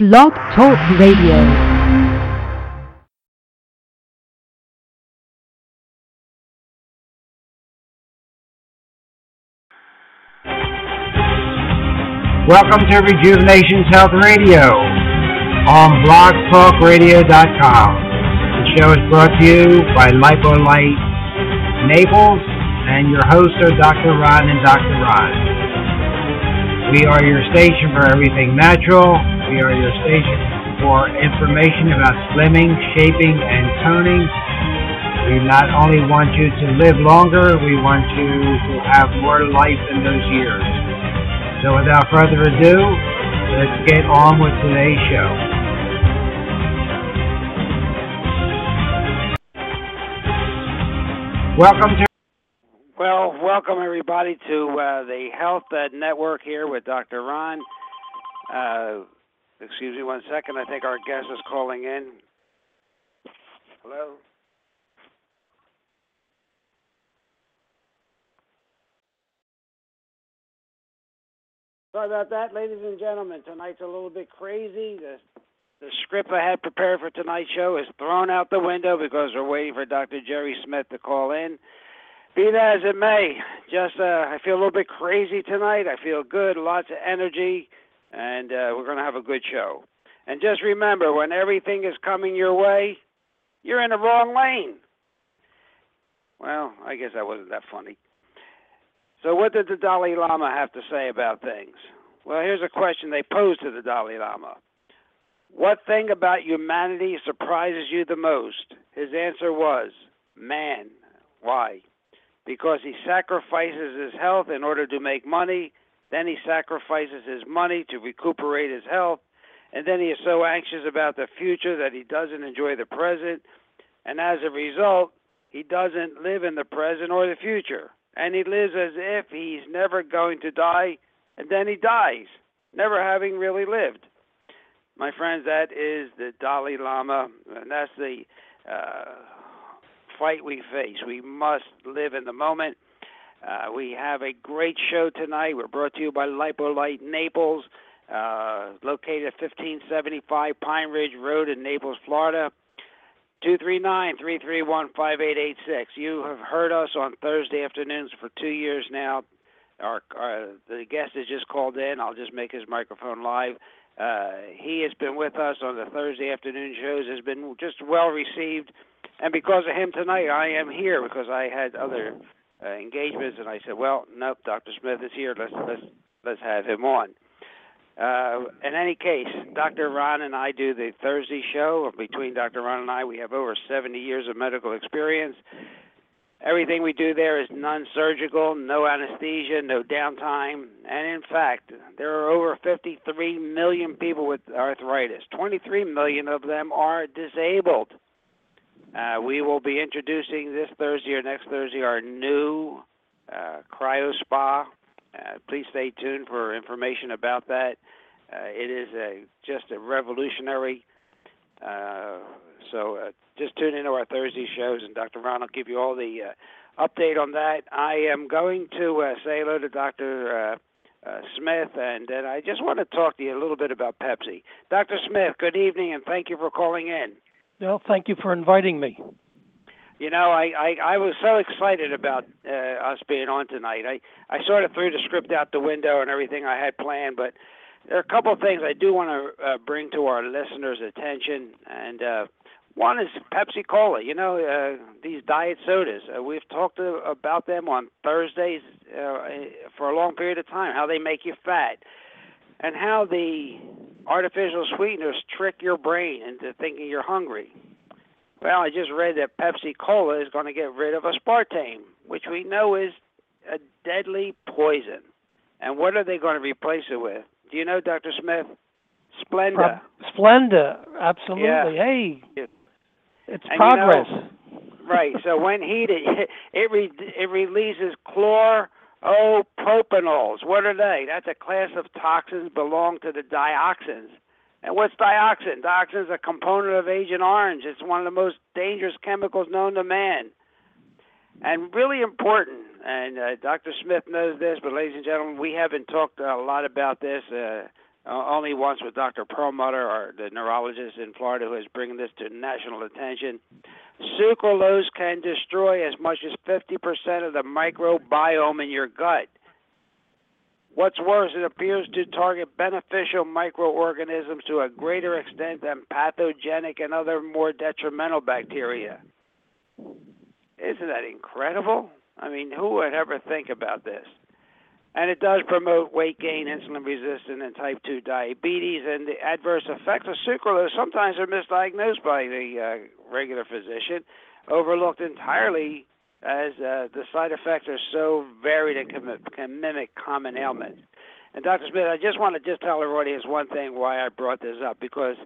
Blog Talk Radio. Welcome to Rejuvenations Health Radio on blogtalkradio.com. The show is brought to you by Lipolite Naples and your hosts are Dr. Ron and Dr. Ron. We are your station for everything natural. We are your station for information about slimming, shaping, and toning. We not only want you to live longer, we want you to have more life in those years. So without further ado, let's get on with today's show. Welcome to Well, welcome everybody to uh, the Health uh, Network here with Dr. Ron. Uh, excuse me one second. I think our guest is calling in. Hello. Sorry about that, ladies and gentlemen. Tonight's a little bit crazy. The the script I had prepared for tonight's show is thrown out the window because we're waiting for Dr. Jerry Smith to call in. Be that as it may, just uh, I feel a little bit crazy tonight. I feel good, lots of energy, and uh, we're going to have a good show. And just remember, when everything is coming your way, you're in the wrong lane. Well, I guess that wasn't that funny. So, what did the Dalai Lama have to say about things? Well, here's a question they posed to the Dalai Lama What thing about humanity surprises you the most? His answer was man. Why? Because he sacrifices his health in order to make money, then he sacrifices his money to recuperate his health, and then he is so anxious about the future that he doesn't enjoy the present, and as a result, he doesn't live in the present or the future and he lives as if he's never going to die, and then he dies, never having really lived. My friends, that is the Dalai Lama, and that's the uh, fight we face. We must live in the moment. Uh, we have a great show tonight. We're brought to you by Lipolite Naples, uh, located at 1575 Pine Ridge Road in Naples, Florida. 239 331 5886. You have heard us on Thursday afternoons for two years now. Our, our the guest has just called in. I'll just make his microphone live. Uh, he has been with us on the Thursday afternoon shows. Has been just well received, and because of him tonight, I am here because I had other uh, engagements, and I said, "Well, nope, Dr. Smith is here. Let's let's let's have him on." Uh, in any case, Dr. Ron and I do the Thursday show. Between Dr. Ron and I, we have over 70 years of medical experience. Everything we do there is non surgical, no anesthesia, no downtime. And in fact, there are over 53 million people with arthritis. 23 million of them are disabled. Uh, we will be introducing this Thursday or next Thursday our new uh, cryo spa uh, please stay tuned for information about that. Uh, it is a just a revolutionary. Uh, so uh, just tune into our Thursday shows, and Dr. Ron will give you all the update on that. I am going to say hello to Dr. Smith, and then I just want to talk to you a little bit about Pepsi. Dr. Smith, good evening, and thank you for calling in. Well, thank you for inviting me. You know, I, I, I was so excited about uh, us being on tonight. I, I sort of threw the script out the window and everything I had planned, but there are a couple of things I do want to uh, bring to our listeners' attention. And uh, one is Pepsi Cola. You know, uh, these diet sodas. Uh, we've talked to, about them on Thursdays uh, for a long period of time, how they make you fat, and how the artificial sweeteners trick your brain into thinking you're hungry. Well, I just read that Pepsi Cola is going to get rid of aspartame, which we know is a deadly poison. And what are they going to replace it with? Do you know, Dr. Smith? Splenda. Splenda, absolutely. Yeah. Hey, it's and progress. You know, right. So when heated, it re- it releases chloropropanol. What are they? That's a class of toxins belong to the dioxins. And what's dioxin? Dioxin is a component of Agent Orange. It's one of the most dangerous chemicals known to man. And really important, and uh, Dr. Smith knows this, but ladies and gentlemen, we haven't talked a lot about this. Uh, uh, only once with Dr. Perlmutter, or the neurologist in Florida, who is bringing this to national attention. Sucralose can destroy as much as 50% of the microbiome in your gut. What's worse, it appears to target beneficial microorganisms to a greater extent than pathogenic and other more detrimental bacteria. Isn't that incredible? I mean, who would ever think about this? And it does promote weight gain, insulin resistance, and type 2 diabetes. And the adverse effects of sucralose sometimes are misdiagnosed by the uh, regular physician, overlooked entirely as uh, the side effects are so varied and can, can mimic common ailments. And Dr. Smith, I just want to just tell our audience one thing why I brought this up because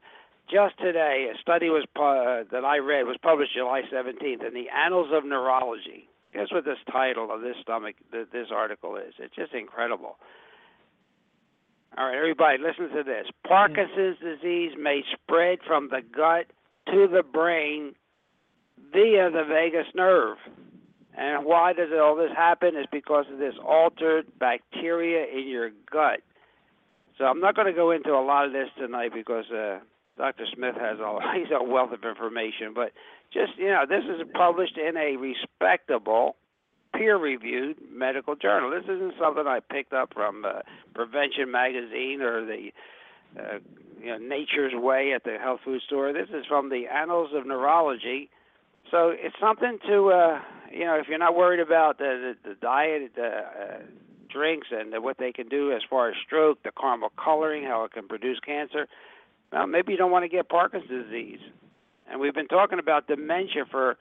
just today a study was uh, that I read was published July 17th in the Annals of Neurology. Guess what this title of this stomach this article is? It's just incredible. All right, everybody, listen to this. Parkinson's disease may spread from the gut to the brain via the vagus nerve. And why does all this happen? Is because of this altered bacteria in your gut. So I'm not going to go into a lot of this tonight because uh, Dr. Smith has a he's a wealth of information. But just you know, this is published in a respectable, peer-reviewed medical journal. This isn't something I picked up from uh, Prevention Magazine or the uh, you know, Nature's Way at the health food store. This is from the Annals of Neurology. So it's something to uh, you know, if you're not worried about the the, the diet, the uh, drinks, and what they can do as far as stroke, the caramel coloring, how it can produce cancer. Well, maybe you don't want to get Parkinson's disease. And we've been talking about dementia for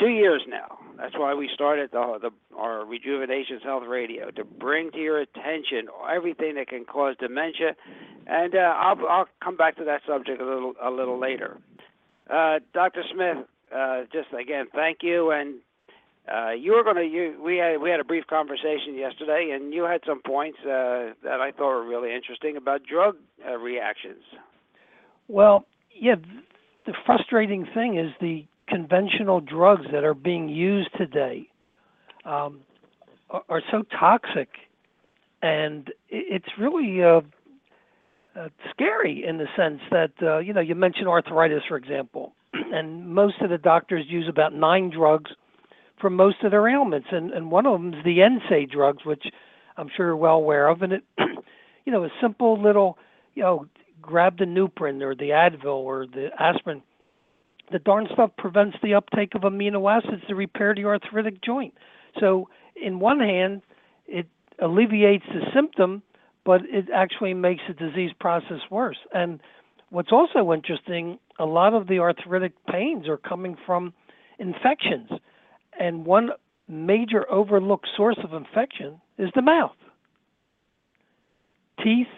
two years now. That's why we started the, the our Rejuvenations Health Radio to bring to your attention everything that can cause dementia, and uh, I'll I'll come back to that subject a little a little later. Uh, Dr. Smith, uh, just again, thank you, and uh, you were going to we had we had a brief conversation yesterday, and you had some points uh, that I thought were really interesting about drug uh, reactions. Well, yeah, the frustrating thing is the conventional drugs that are being used today um, are, are, so toxic, and it's really uh, uh, scary in the sense that uh, you know you mentioned arthritis, for example, and most of the doctors use about nine drugs for most of their ailments, and and one of them is the NSAID drugs, which I'm sure you're well aware of, and it, you know, a simple little, you know, grab the Nuprin or the Advil or the aspirin. The darn stuff prevents the uptake of amino acids to repair the arthritic joint. So, in one hand, it alleviates the symptom, but it actually makes the disease process worse. And what's also interesting, a lot of the arthritic pains are coming from infections. And one major overlooked source of infection is the mouth. Teeth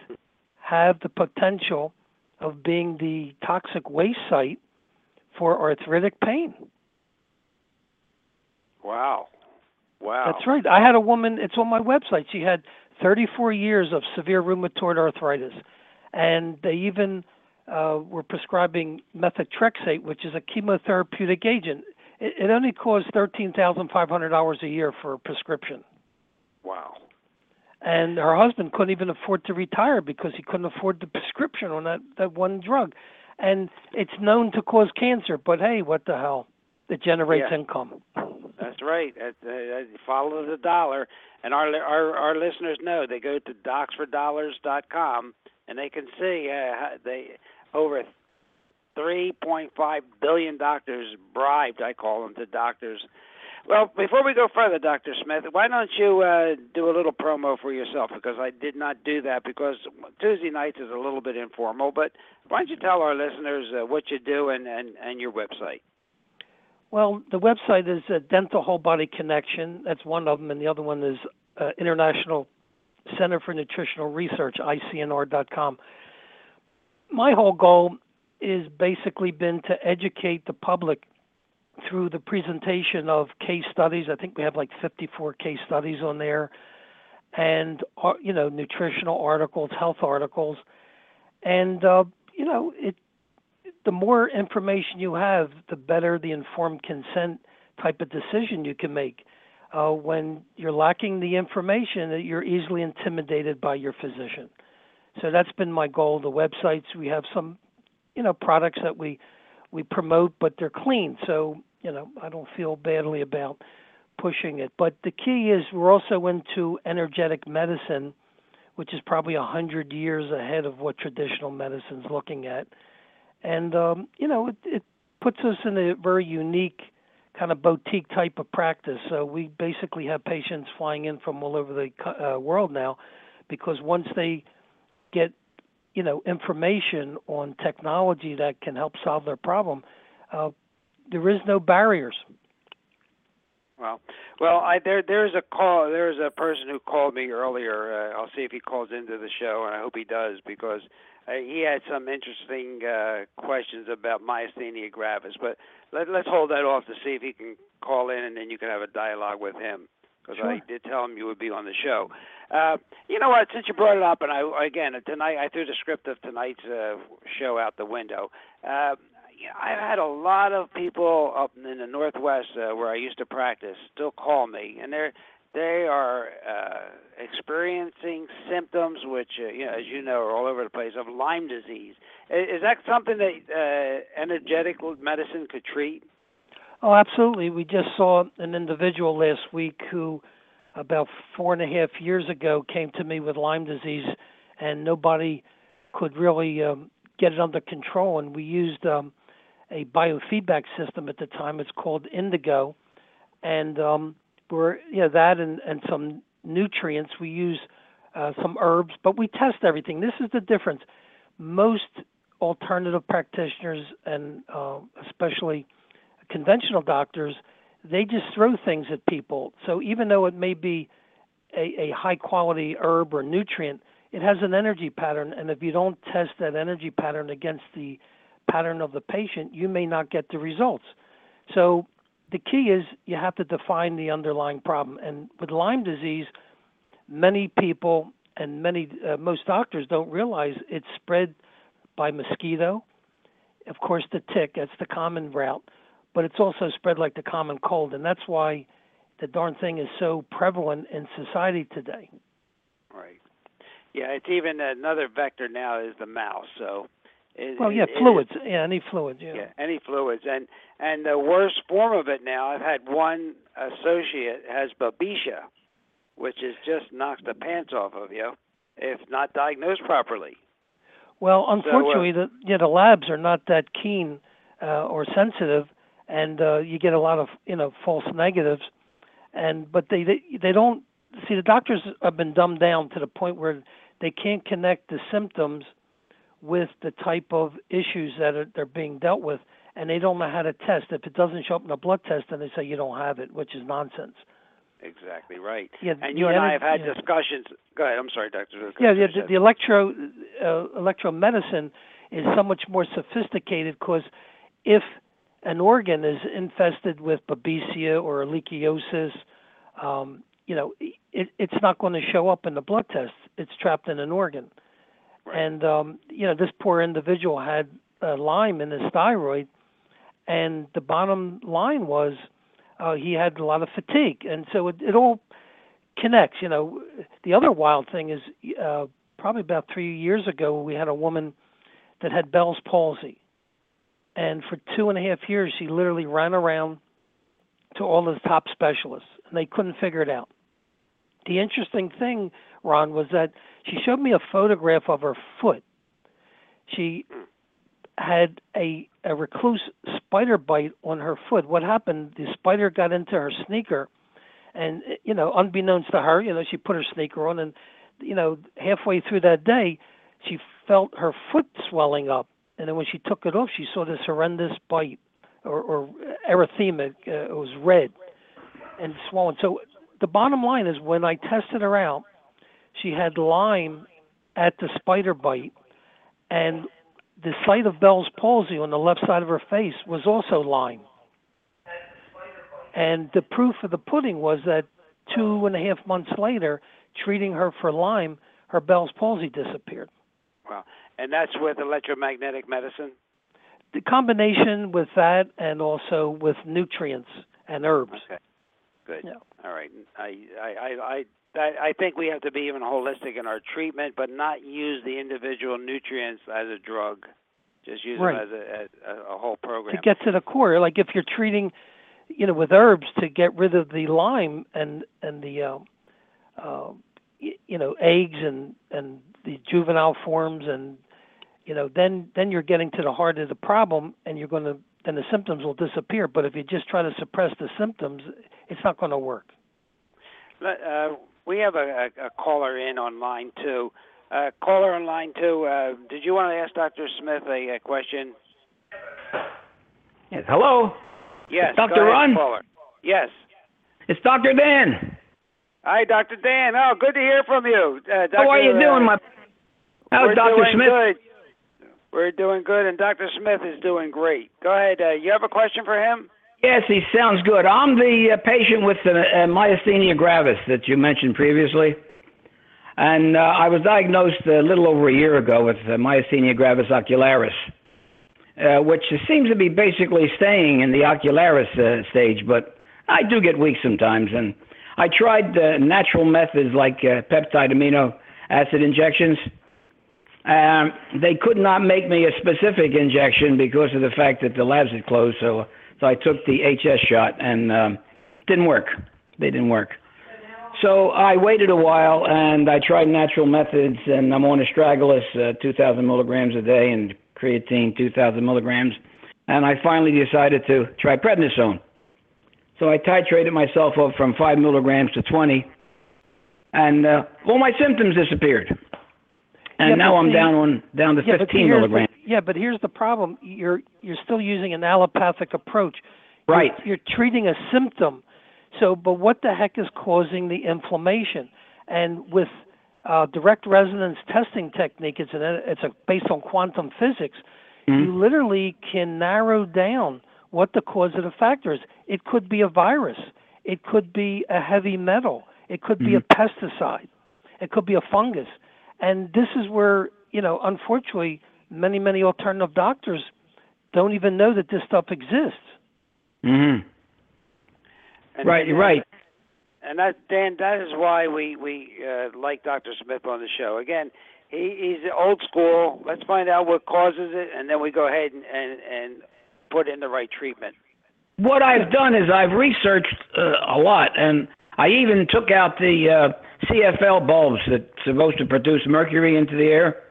have the potential of being the toxic waste site for arthritic pain. Wow. Wow. That's right. I had a woman, it's on my website. She had 34 years of severe rheumatoid arthritis. And they even uh, were prescribing methotrexate, which is a chemotherapeutic agent it, it only costs thirteen thousand five hundred dollars a year for a prescription. Wow. And her husband couldn't even afford to retire because he couldn't afford the prescription on that that one drug. And it's known to cause cancer, but hey, what the hell? It generates yeah. income. That's right. Follow the dollar, and our our our listeners know they go to docsfordollars.com and they can see uh, they over 3.5 billion doctors bribed, I call them, to doctors. Well, before we go further, Dr. Smith, why don't you uh, do a little promo for yourself? Because I did not do that because Tuesday nights is a little bit informal. But why don't you tell our listeners uh, what you do and, and, and your website? Well, the website is uh, Dental Whole Body Connection. That's one of them, and the other one is uh, International Center for Nutritional Research, ICNR.com. My whole goal is basically been to educate the public through the presentation of case studies. I think we have like 54 case studies on there, and uh, you know nutritional articles, health articles, and uh, you know it. The more information you have, the better the informed consent type of decision you can make. Uh, when you're lacking the information, that you're easily intimidated by your physician. So that's been my goal. The websites we have some, you know, products that we we promote, but they're clean. So you know, I don't feel badly about pushing it. But the key is we're also into energetic medicine, which is probably a hundred years ahead of what traditional medicine's looking at. And um, you know, it, it puts us in a very unique kind of boutique type of practice. So we basically have patients flying in from all over the uh, world now, because once they get you know information on technology that can help solve their problem, uh, there is no barriers. Well, well, I there there's a call. There's a person who called me earlier. Uh, I'll see if he calls into the show, and I hope he does because uh, he had some interesting uh, questions about myasthenia gravis. But let, let's hold that off to see if he can call in, and then you can have a dialogue with him because sure. I did tell him you would be on the show. Uh, you know what? Since you brought it up, and I again tonight I threw the script of tonight's uh, show out the window. Uh, I've had a lot of people up in the Northwest uh, where I used to practice still call me, and they're they are uh, experiencing symptoms which, uh, you know, as you know, are all over the place of Lyme disease. Is that something that uh, energetic medicine could treat? Oh, absolutely. We just saw an individual last week who, about four and a half years ago, came to me with Lyme disease, and nobody could really um, get it under control. And we used um, a biofeedback system at the time. It's called Indigo, and um, we're you know that and and some nutrients. We use uh, some herbs, but we test everything. This is the difference. Most alternative practitioners and uh, especially conventional doctors, they just throw things at people. So even though it may be a, a high quality herb or nutrient, it has an energy pattern, and if you don't test that energy pattern against the pattern of the patient, you may not get the results. So the key is you have to define the underlying problem. And with Lyme disease, many people and many uh, most doctors don't realize it's spread by mosquito. Of course, the tick that's the common route, but it's also spread like the common cold, and that's why the darn thing is so prevalent in society today. Right. Yeah, it's even another vector now is the mouse. So it, well, yeah, it, fluids. It, yeah, any fluids. Yeah. yeah, any fluids, and and the worst form of it now. I've had one associate has babesia, which is just knocks the pants off of you if not diagnosed properly. Well, unfortunately, so, uh, the yeah the labs are not that keen uh, or sensitive, and uh, you get a lot of you know false negatives, and but they they they don't see the doctors have been dumbed down to the point where they can't connect the symptoms with the type of issues that are they're being dealt with, and they don't know how to test. If it doesn't show up in a blood test, then they say you don't have it, which is nonsense. Exactly right. Yeah, and you and I have had yeah. discussions. Go ahead. I'm sorry, Doctor. Yeah, yeah. The, the electro uh, electromedicine is so much more sophisticated because if an organ is infested with babesia or ehrlichiosis, um, you know, it, it's not going to show up in the blood test. It's trapped in an organ. Right. And um, you know, this poor individual had uh, Lyme in his thyroid, and the bottom line was uh, he had a lot of fatigue, and so it, it all connects. You know, the other wild thing is uh, probably about three years ago we had a woman that had Bell's palsy, and for two and a half years she literally ran around to all the top specialists, and they couldn't figure it out. The interesting thing, Ron, was that she showed me a photograph of her foot. She had a a recluse spider bite on her foot. What happened? The spider got into her sneaker, and you know, unbeknownst to her, you know, she put her sneaker on, and you know, halfway through that day, she felt her foot swelling up, and then when she took it off, she saw this horrendous bite or, or erythema. Uh, it was red and swollen. So the bottom line is, when I tested her out, she had Lyme at the spider bite, and the site of Bell's palsy on the left side of her face was also Lyme. And the proof of the pudding was that two and a half months later, treating her for Lyme, her Bell's palsy disappeared. Wow. And that's with electromagnetic medicine? The combination with that and also with nutrients and herbs. Okay. Good. Yeah. All right. I, I, I, I, I think we have to be even holistic in our treatment, but not use the individual nutrients as a drug. Just use Right. them as a, as a, whole program. to get to the core. Like if you're treating, you know, with herbs to get rid of the Lyme and and the, um, uh, you know, eggs and and the juvenile forms, and you know, then then you're getting to the heart of the problem, and you're going to then the symptoms will disappear. But if you just try to suppress the symptoms, it's not going to work. Let- Uh, we have a, a, a caller in on line two. Uh, caller on line two. Uh, did you want to ask Dr. Smith a, a question? Yes. Hello, Yes. Dr. Ahead, Ron? Caller. Yes. it's Dr. Dan. Hi, Dr. Dan. Oh, good to hear from you. Uh, Dr. How are you uh, doing, my? How's we're Dr. doing Smith? Good. We're doing good, and Dr. Smith is doing great. Go ahead. Uh, you have a question for him? Yes, he sounds good. I'm the uh, patient with the uh, myasthenia gravis that you mentioned previously, and uh, I was diagnosed a little over a year ago with uh, myasthenia gravis ocularis, uh, which seems to be basically staying in the ocularis uh, stage, but I do get weak sometimes, and I tried natural methods like peptide amino acid injections. Um, they could not make me a specific injection because of the fact that the labs had closed. So, so I took the HS shot and um, didn't work. They didn't work. So I waited a while and I tried natural methods, and I'm on astragalus, uh, 2,000 milligrams a day, and creatine, 2,000 milligrams. And I finally decided to try prednisone. So I titrated myself up from 5 milligrams to 20, and uh, all my symptoms disappeared. And Yeah, now I'm down on down to yeah, 15 milligrams. Yeah, but here's the problem. You're you're still using an allopathic approach. You're- Right. You're, treating a symptom. So, but what the heck is causing the inflammation? And with uh, direct resonance testing technique, it's an it's a based on quantum physics. Mm-hmm. You literally can narrow down what the causative factor is. It could be a virus. It could be a heavy metal. It could be a pesticide. It could be a fungus. And this is where, you know, unfortunately, many, many alternative doctors don't even know that this stuff exists. hmm And, Right, and, right. And that, Dan, that is why we we uh, like Dr. Smith on the show. Again, he, he's old school. Let's find out what causes it, and then we go ahead and and, and put in the right treatment. What I've done is I've researched uh, a lot, and I even took out the uh, CFL bulbs that's supposed to produce mercury into the air.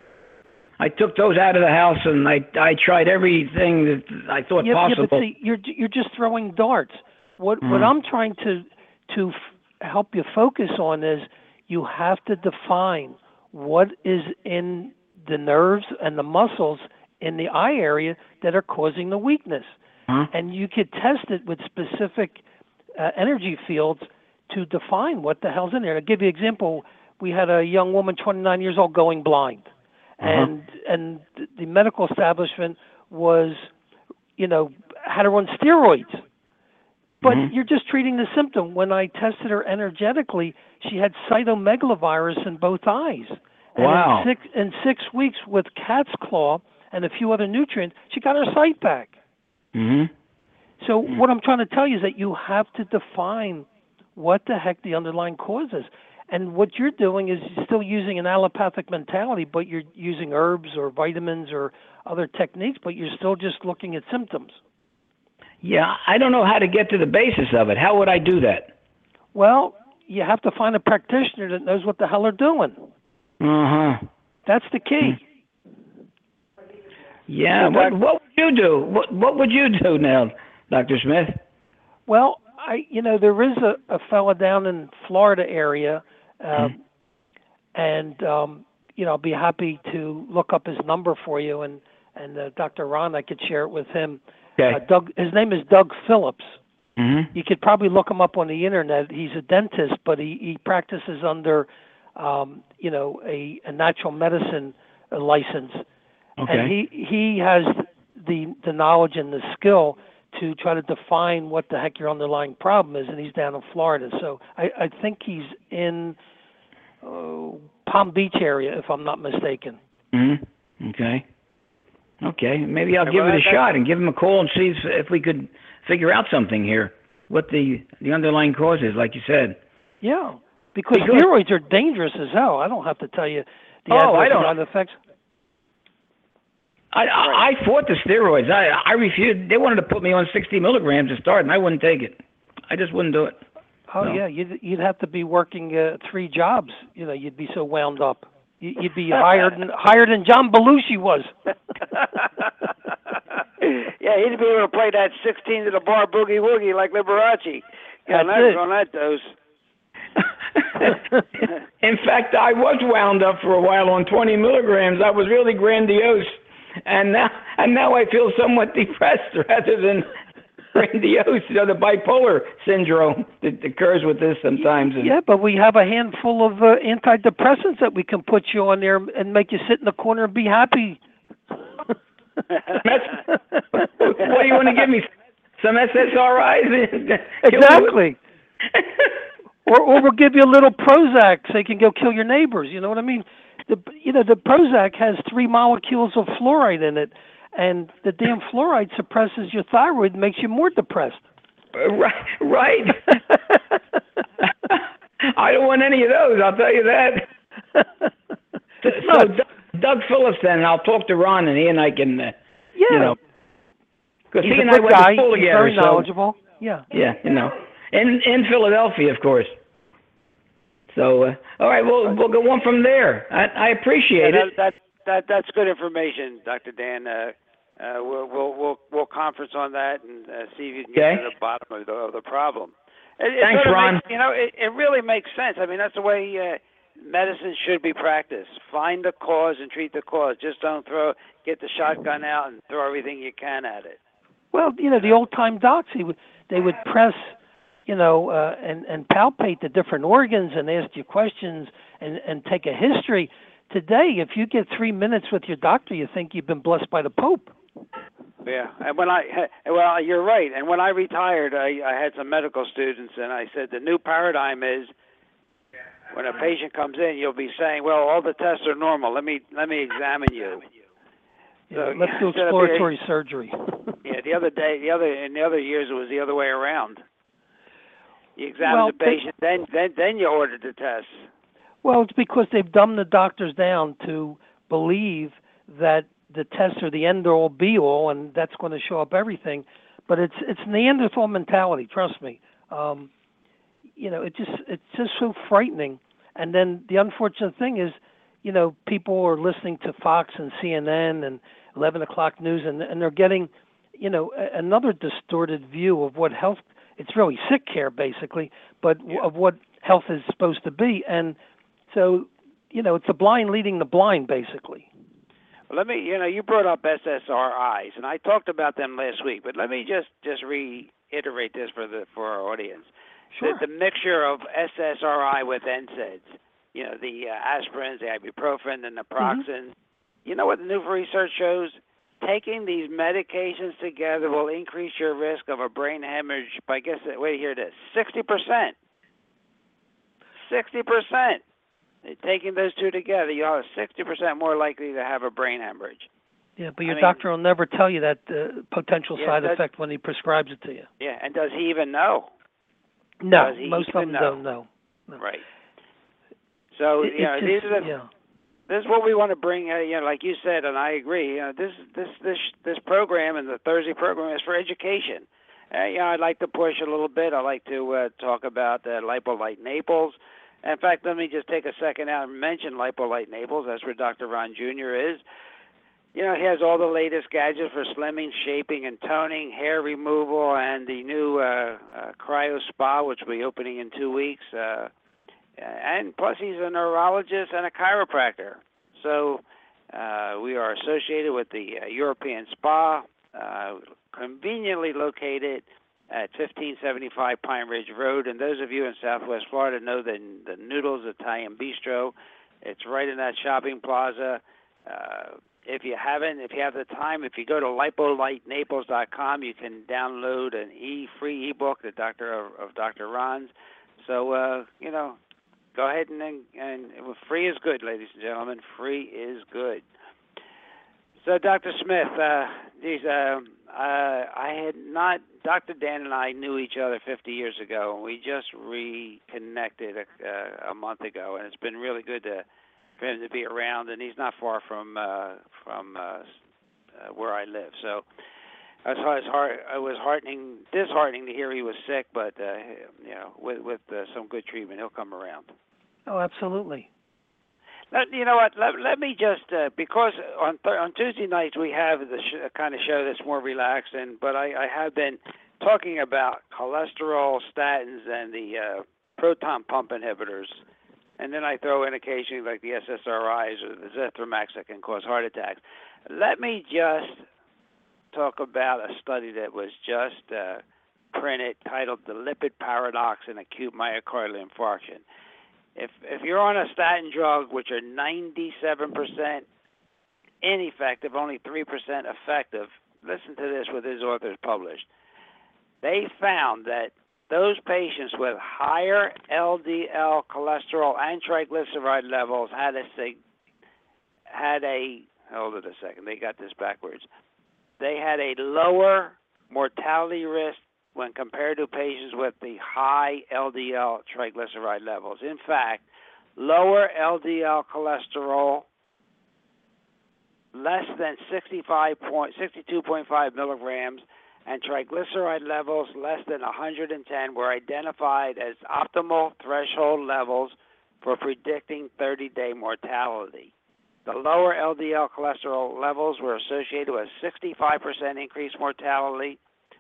I took those out of the house, and I I tried everything that I thought yeah, possible. yeah, but see, you're you're just throwing darts. What what Mhm. I'm trying to to f- help you focus on is you have to define what is in the nerves and the muscles in the eye area that are causing the weakness. Huh? and you could test it with specific uh, energy fields to define what the hell's in there. To give you an example, we had a young woman, 29 years old, going blind, and and the medical establishment was, you know, had her on steroids. But Mhm. you're just treating the symptom. When I tested her energetically, she had cytomegalovirus in both eyes. And Wow. In six, in six weeks with cat's claw and a few other nutrients, she got her sight back. hmm So what I'm trying to tell you is that you have to define what the heck the underlying cause is. And what you're doing is you're still using an allopathic mentality, but you're using herbs or vitamins or other techniques, but you're still just looking at symptoms. Yeah, I don't know how to get to the basis of it. How would I do that? Well, you have to find a practitioner that knows what the hell they're doing. Uh huh. That's the key. Yeah. What what would you do? What what would you do now, Doctor Smith? Well, I you know there is a, a fella down in Florida area, um, and um, you know I'll be happy to look up his number for you, and and uh, Dr. Ron I could share it with him. Okay. Uh, Doug, his name is Doug Phillips. hmm You could probably look him up on the internet. He's a dentist, but he he practices under um, you know a, a natural medicine uh, license Okay. and he he has the the knowledge and the skill to try to define what the heck your underlying problem is, and he's down in Florida. So I, I think he's in uh, Palm Beach area, if I'm not mistaken. hmm Okay. Okay. Maybe I'll give well, it a shot and give him a call and see if, if we could figure out something here. What the the underlying cause is, like you said. Yeah, Because, Because- steroids are dangerous as hell. I don't have to tell you the Oh, I adverse don't- side effects. I, I I fought the steroids. I I refused. They wanted to put me on 60 milligrams to start, and I wouldn't take it. I just wouldn't do it. Oh No. yeah, you'd you'd have to be working uh, three jobs. You know, you'd be so wound up. You- You'd be higher than higher than John Belushi was. yeah, he'd be able to play that 16 to the bar boogie woogie like Liberace. Yeah, That's that's on that dose. In fact, I was wound up for a while on 20 milligrams. I was really grandiose, and now and now I feel somewhat depressed rather than grandiose. You know, the bipolar syndrome that occurs with this sometimes. And Yeah, but we have a handful of uh, antidepressants that we can put you on there and make you sit in the corner and be happy. What do you want to give me? Some SSRIs? exactly. or or we'll give you a little Prozac so you can go kill your neighbors. You know what I mean? The you know the Prozac has three molecules of fluoride in it, and the damn fluoride suppresses your thyroid and makes you more depressed. Right, right. I don't want any of those. I'll tell you that. So, Doug, Doug Phillips, then, and I'll talk to Ron, and he and I can, uh, yeah, you know, because he's he and I went guy. to school He's together. very so knowledgeable. Yeah. yeah, you know, in in Philadelphia, of course. So, uh, all right, we'll we'll go on from there. I, I appreciate Yeah, it. that, that that that's good information, Dr. Dan. Uh, uh, we'll we'll we'll we'll conference on that and uh, see if you can get to the bottom of the, of the problem. It, it Thanks, sort of Ron. Makes, you know, it, it really makes sense. I mean, that's the way uh, medicine should be practiced. Find the cause and treat the cause. Just don't throw get the shotgun out and throw everything you can at it. Well, you know, the old time docs, he would, they would press, you know, uh, and and palpate the different organs and ask you questions and and take a history. Today, if you get three minutes with your doctor, you think you've been blessed by the Pope. Yeah, and when I well, you're right. And when I retired, I, I had some medical students, and I said the new paradigm is when a patient comes in, you'll be saying, "Well, all the tests are normal. Let me let me examine you." So, Let's do instead of being- exploratory surgery. Yeah, the other day, the other in the other years, it was the other way around. You examine Well, the patient, then then then you ordered the tests. Well, it's because they've dumbed the doctors down to believe that the tests are the end all be all, and that's going to show up everything. But it's it's Neanderthal mentality. Trust me. Um, you know, it just it's just so frightening. And then the unfortunate thing is, you know, people are listening to Fox and CNN and 11 o'clock news, and and they're getting, you know, another distorted view of what health. It's really sick care, basically, but w of what health is supposed to be. And so, you know, it's the blind leading the blind, basically. Well, let me, you know, you brought up SSRIs, and I talked about them last week, but let me just just reiterate this for the for our audience. Sure. The, the mixture of SSRI with NSAIDs, you know, the uh, aspirins, the ibuprofen, and the naproxen. You know what the new research shows? Taking these medications together will increase your risk of a brain hemorrhage by guess wait here it is sixty percent. Sixty percent. Taking those two together, you are sixty percent more likely to have a brain hemorrhage. Yeah, but I your mean- doctor will never tell you that uh, potential Yeah, side effect when he prescribes it to you. Yeah, and does he even know? No, most of them know? don't know. No. Right. So It- you know, it's these just- are the, yeah. This is what we want to bring. Uh, you know, like you said, and I agree. Know, this this this this program and the Thursday program is for education. Uh, you know, I'd like to push a little bit. I'd like to uh, talk about uh, Lipolite Naples. In fact, let me just take a second out and mention Lipolite Naples. That's where Dr. Ron Jr. is. You know, he has all the latest gadgets for slimming, shaping, and toning, hair removal, and the new uh, uh, cryo spa, which will be opening in two weeks. Uh, and plus, he's a neurologist and a chiropractor. So uh, we are associated with the uh, European Spa, uh, conveniently located at 1575 Pine Ridge Road. And those of you in Southwest Florida know the the Noodles Italian Bistro. It's right in that shopping plaza. Uh, if you haven't, if you have the time, if you go to lipolitenaples.com, you can download an e free ebook, the Doctor of, of Dr. Ron's. So uh, you know, go ahead and and, well, free is good, ladies and gentlemen. Free is good. So, Dr. Smith, uh, these uh, uh, I had not. Dr. Dan and I knew each other 50 years ago, and we just reconnected a, uh, a month ago, and it's been really good to for him to be around. And he's not far from uh, from uh, where I live, so. It was hard. It was heartening, disheartening to hear he was sick, but uh, you know, with with uh, some good treatment, he'll come around. Oh, absolutely. Let, you know what? Let, let me just uh, because on th- on Tuesday nights we have the sh- kind of show that's more relaxed, and but I, I have been talking about cholesterol, statins, and the uh, proton pump inhibitors, and then I throw in occasionally like the SSRIs or the Zithromax that can cause heart attacks. Let me just talk about a study that was just uh, printed titled "The Lipid Paradox in Acute Myocardial Infarction." If if you're on a statin drug, which are 97% ineffective, only 3% effective, listen to this what his authors published. They found that those patients with higher LDL cholesterol and triglyceride levels had a had a hold it a second, they got this backwards. They had a lower mortality risk when compared to patients with the high LDL triglyceride levels. In fact, lower LDL cholesterol less than 62.5 milligrams and triglyceride levels less than 110 were identified as optimal threshold levels for predicting 30 day mortality. The lower LDL cholesterol levels were associated with 65% increased mortality,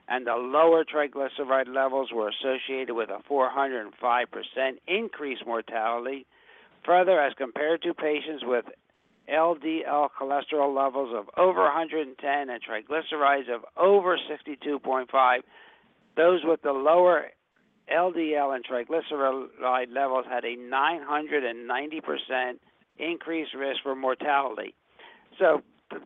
and the lower triglyceride levels were associated with a 405% increased mortality. Further, as compared to patients with LDL cholesterol levels of over 110 and triglycerides of over 62.5, those with the lower LDL and triglyceride levels had a 990% increased risk for mortality. So,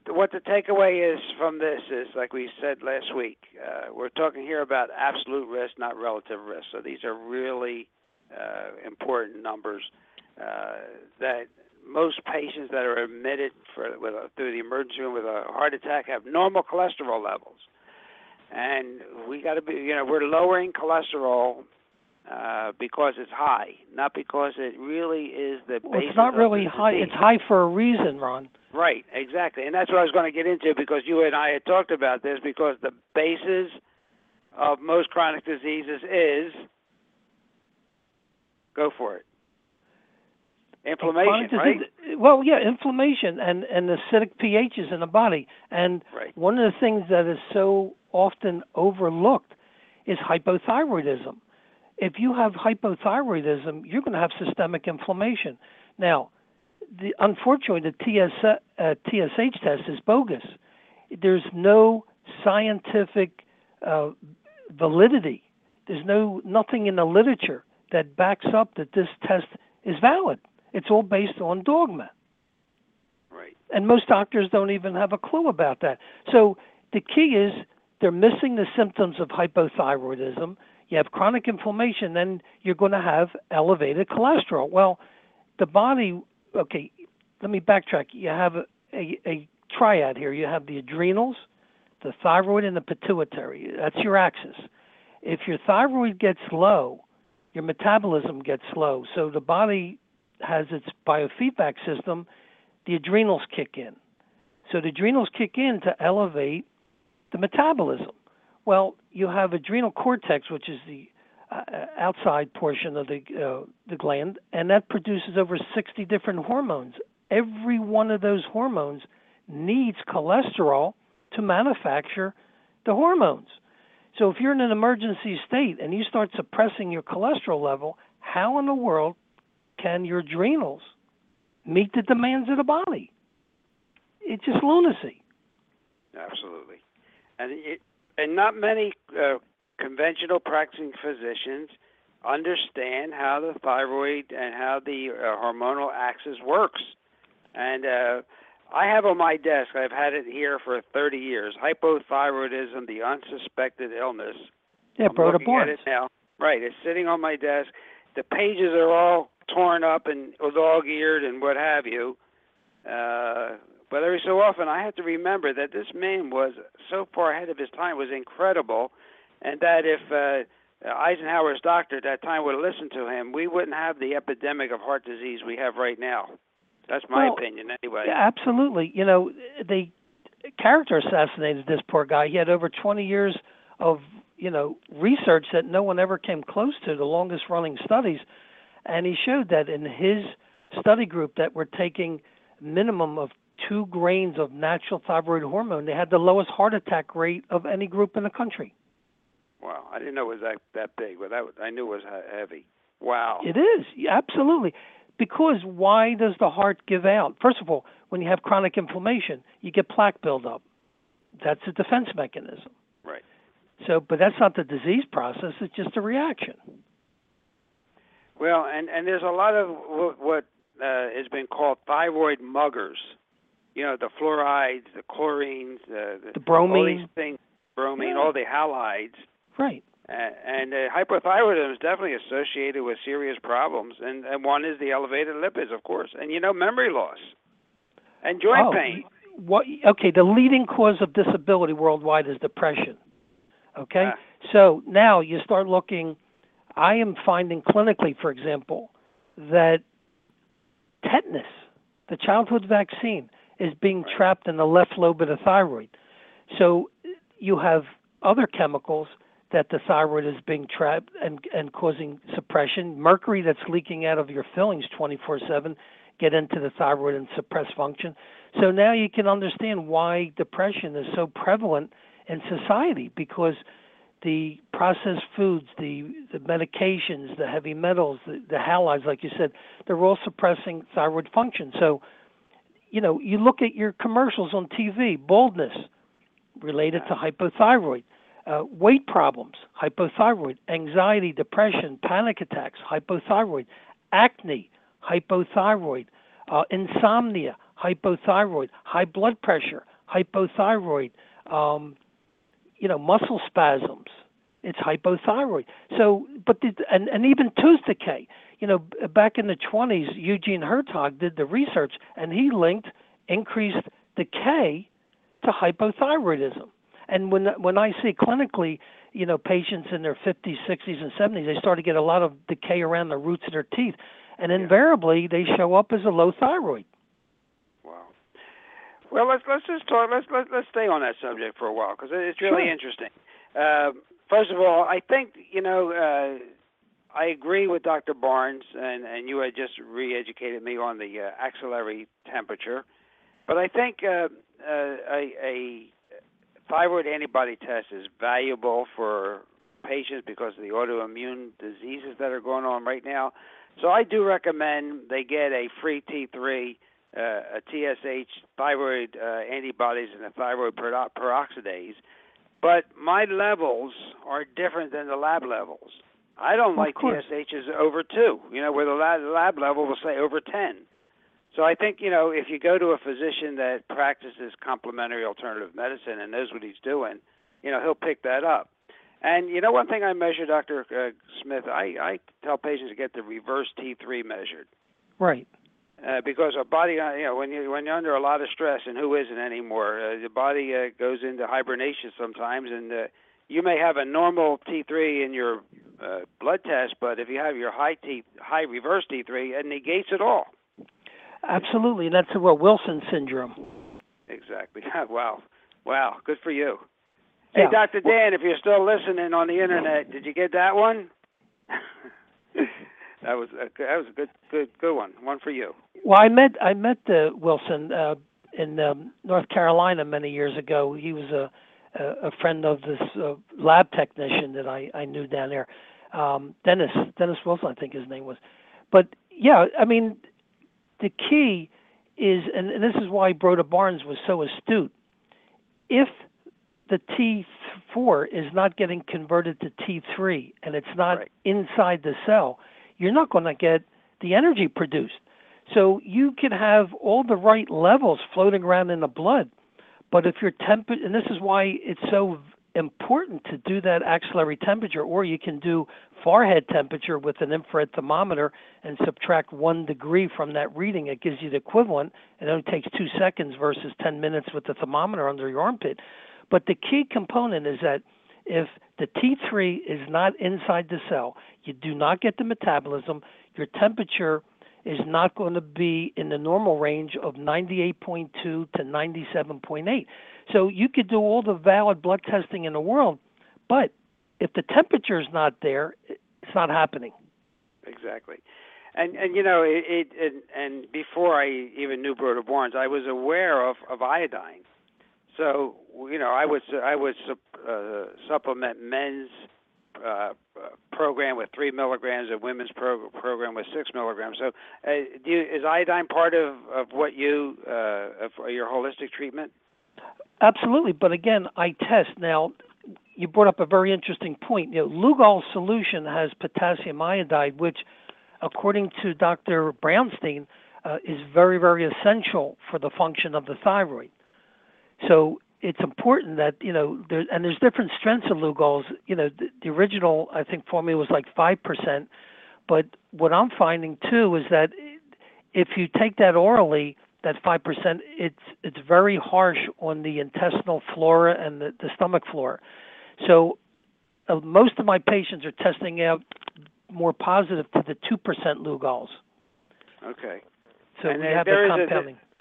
what the takeaway is from this is, like we said last week, uh, we're talking here about absolute risk, not relative risk. So, these are really uh, important numbers uh, that most patients that are admitted for with a, through the emergency room with a heart attack have normal cholesterol levels, and we got to be you know we're lowering cholesterol uh, because it's high, not because it really is the. Well, it's not really high. It's high for a reason, Ron. Right, exactly, and that's what I was going to get into because you and I had talked about this because the basis of most chronic diseases is go for it inflammation, right? well, yeah, inflammation and and acidic pHs in the body. And right. one of the things that is so often overlooked is hypothyroidism. If you have hypothyroidism, you're going to have systemic inflammation. Now, the, unfortunately, the TS, uh, TSH test is bogus. There's no scientific uh, validity. There's no nothing in the literature that backs up that this test is valid. It's all based on dogma. Right. And most doctors don't even have a clue about that. So the key is they're missing the symptoms of hypothyroidism. You have chronic inflammation, then you're going to have elevated cholesterol. Well, the body, okay, let me backtrack. You have a, a, a triad here. You have the adrenals, the thyroid, and the pituitary. That's your axis. If your thyroid gets low, your metabolism gets low. So the body has its biofeedback system, the adrenals kick in. So the adrenals kick in to elevate the metabolism. Well, you have adrenal cortex, which is the outside portion of the uh, the gland, and that produces over 60 different hormones. Every one of those hormones needs cholesterol to manufacture the hormones. So if you're in an emergency state and you start suppressing your cholesterol level, how in the world can your adrenals meet the demands of the body? It's just lunacy. Absolutely, and it, and not many uh, conventional practicing physicians understand how the thyroid and how the uh, hormonal axis works. And uh, I have on my desk, I've had it here for 30 years, hypothyroidism, the unsuspected illness. Yeah, I'm looking at it now. Right, it's sitting on my desk. The pages are all torn up and dog-eared and what have you. Uh, but every so often I have to remember that this man was so far ahead of his time was incredible, and that if uh, Eisenhower's doctor at that time would have listened to him, we wouldn't have the epidemic of heart disease we have right now. That's my Well, opinion, anyway. Yeah, absolutely. You know, they character assassinated this poor guy. He had over 20 years of, you know, research that no one ever came close to, the longest running studies. And he showed that in his study group that were taking minimum of two grains of natural thyroid hormone, they had the lowest heart attack rate of any group in the country. Wow, I didn't know it was that that big, but that was- I knew it was heavy. Wow. It is absolutely because why does the heart give out? First of all, when you have chronic inflammation, you get plaque buildup. That's a defense mechanism. Right. So, but that's not the disease process; it's just a reaction. Well, and and there's a lot of what, what uh, has been called thyroid muggers. You know, the fluorides, the chlorines, the, The all bromine. these things, bromine, Yeah. all the halides. Right. Uh, and uh, hypothyroidism is definitely associated with serious problems, and, and one is the elevated lipids, of course, and you know memory loss and joint oh, pain. What? Okay, the leading cause of disability worldwide is depression. Okay, Ah. so now you start looking. I am finding clinically, for example, that tetanus, the childhood vaccine, is being Right. trapped in the left lobe of the thyroid. So you have other chemicals that the thyroid is being trapped and and causing suppression. Mercury that's leaking out of your fillings 24/7 get into the thyroid and suppress function. So now you can understand why depression is so prevalent in society because the processed foods, the the medications, the heavy metals, the, the halides, like you said, they're all suppressing thyroid function. So, you know, you look at your commercials on TV, baldness related to hypothyroid, uh, weight problems, hypothyroid, anxiety, depression, panic attacks, hypothyroid, acne, hypothyroid, uh, insomnia, hypothyroid, high blood pressure, hypothyroid, um, you know, muscle spasms. It's hypothyroid. So, but the, and and even tooth decay. You know, back in the 20s, Eugene Hertoghe did the research, and he linked increased decay to hypothyroidism. And when when I see clinically, you know, patients in their 50s, 60s, and 70s, they start to get a lot of decay around the roots of their teeth, and invariably they show up as a low thyroid. Wow. Well, let's let's just talk. Let's let's let's stay on that subject for a while because it's really Sure. interesting. Uh, first of all, I think you know uh, I agree with Dr. Barnes, and and you had just re-educated me on the uh, axillary temperature, but I think uh, uh, a, a thyroid antibody test is valuable for patients because of the autoimmune diseases that are going on right now. So I do recommend they get a free T3 uh, a TSH thyroid uh, antibodies and a thyroid perox- peroxidase, but my levels are different than the lab levels. I don't Of like course. TSHs over two, you know, where the lab, lab level will say over 10. So I think, you know, if you go to a physician that practices complementary alternative medicine and knows what he's doing, you know, he'll pick that up. And you know, one thing I measure, Dr. Uh, Smith, I, I tell patients to get the reverse T3 measured Right. uh, because our body, uh, you know, when you when you're under a lot of stress, and who isn't anymore, uh, the body uh, goes into hibernation sometimes, and uh, you may have a normal T3 in your uh, blood test, but if you have your high T high reverse T3, it negates it all. Absolutely, that's well, Wilson syndrome. Exactly. wow, wow, good for you. Hey, Yeah. Dr. Dan, if you're still listening on the internet, did you get that one? that was a, that was a good good good one. One for you. Well, I met I met uh, Wilson uh, in um, North Carolina many years ago. He was a a, a friend of this uh, lab technician that I I knew down there, um, Dennis Dennis Wilson, I think his name was. But yeah, I mean, the key is, and, this is why Broda Barnes was so astute. If the T4 is not getting converted to T3 and it's not Right. inside the cell, you're not going to get the energy produced. So you can have all the right levels floating around in the blood, but if your temp and this is why it's so important to do that axillary temperature, or you can do forehead temperature with an infrared thermometer and subtract one degree from that reading. It gives you the equivalent. It only takes two seconds versus 10 minutes with the thermometer under your armpit. But the key component is that if the T3 is not inside the cell, you do not get the metabolism, your temperature is not going to be in the normal range of 98.2 to 97.8. So you could do all the valid blood testing in the world, but if the temperature is not there, it's not happening. Exactly. And and you know it, it and, and before I even knew Broda Barnes, I was aware of of iodine. So you know I would I would uh, supplement men's uh, program with three milligrams and women's pro- program with six milligrams. So, uh, you, is iodine part of, of what you uh, of your holistic treatment? Absolutely, but again, I test now. You brought up a very interesting point. You know, Lugol solution has potassium iodide, which, according to Dr. Brownstein, uh, is very, very essential for the function of the thyroid. So it's important that you know there and there's different strengths of Lugols. You know, the, the original I think formula was like five percent, but what I'm finding too is that if you take that orally, that five percent, it's it's very harsh on the intestinal flora and the, the stomach flora. So uh, most of my patients are testing out more positive to the two percent Lugols. Okay. So and we have the compounding. A,